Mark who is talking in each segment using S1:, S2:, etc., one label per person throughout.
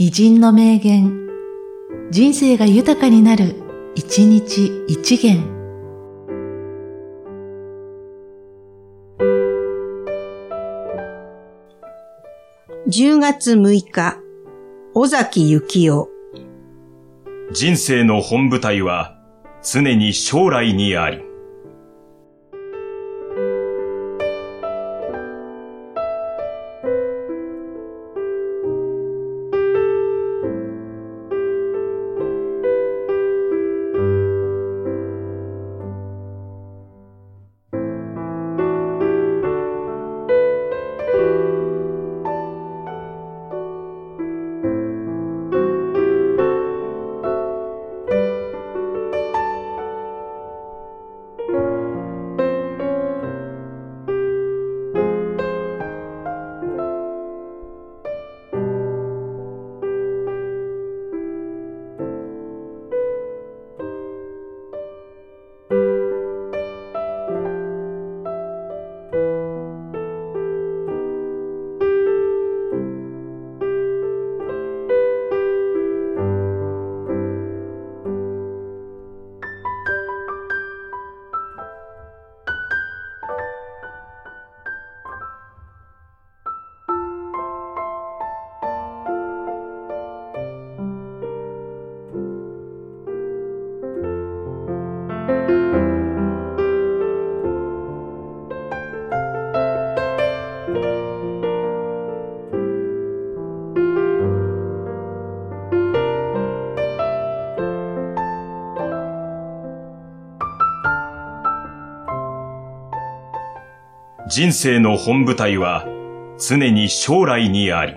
S1: 偉人の名言、人生が豊かになる、一日一元。
S2: 10月6日、尾崎幸雄。
S3: 人生の本舞台は常に将来にあり。人生の本舞台は常に将来にあり。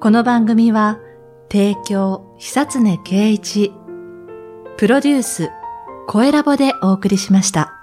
S1: この番組は、提供、久常圭一、プロデュース、声ラボでお送りしました。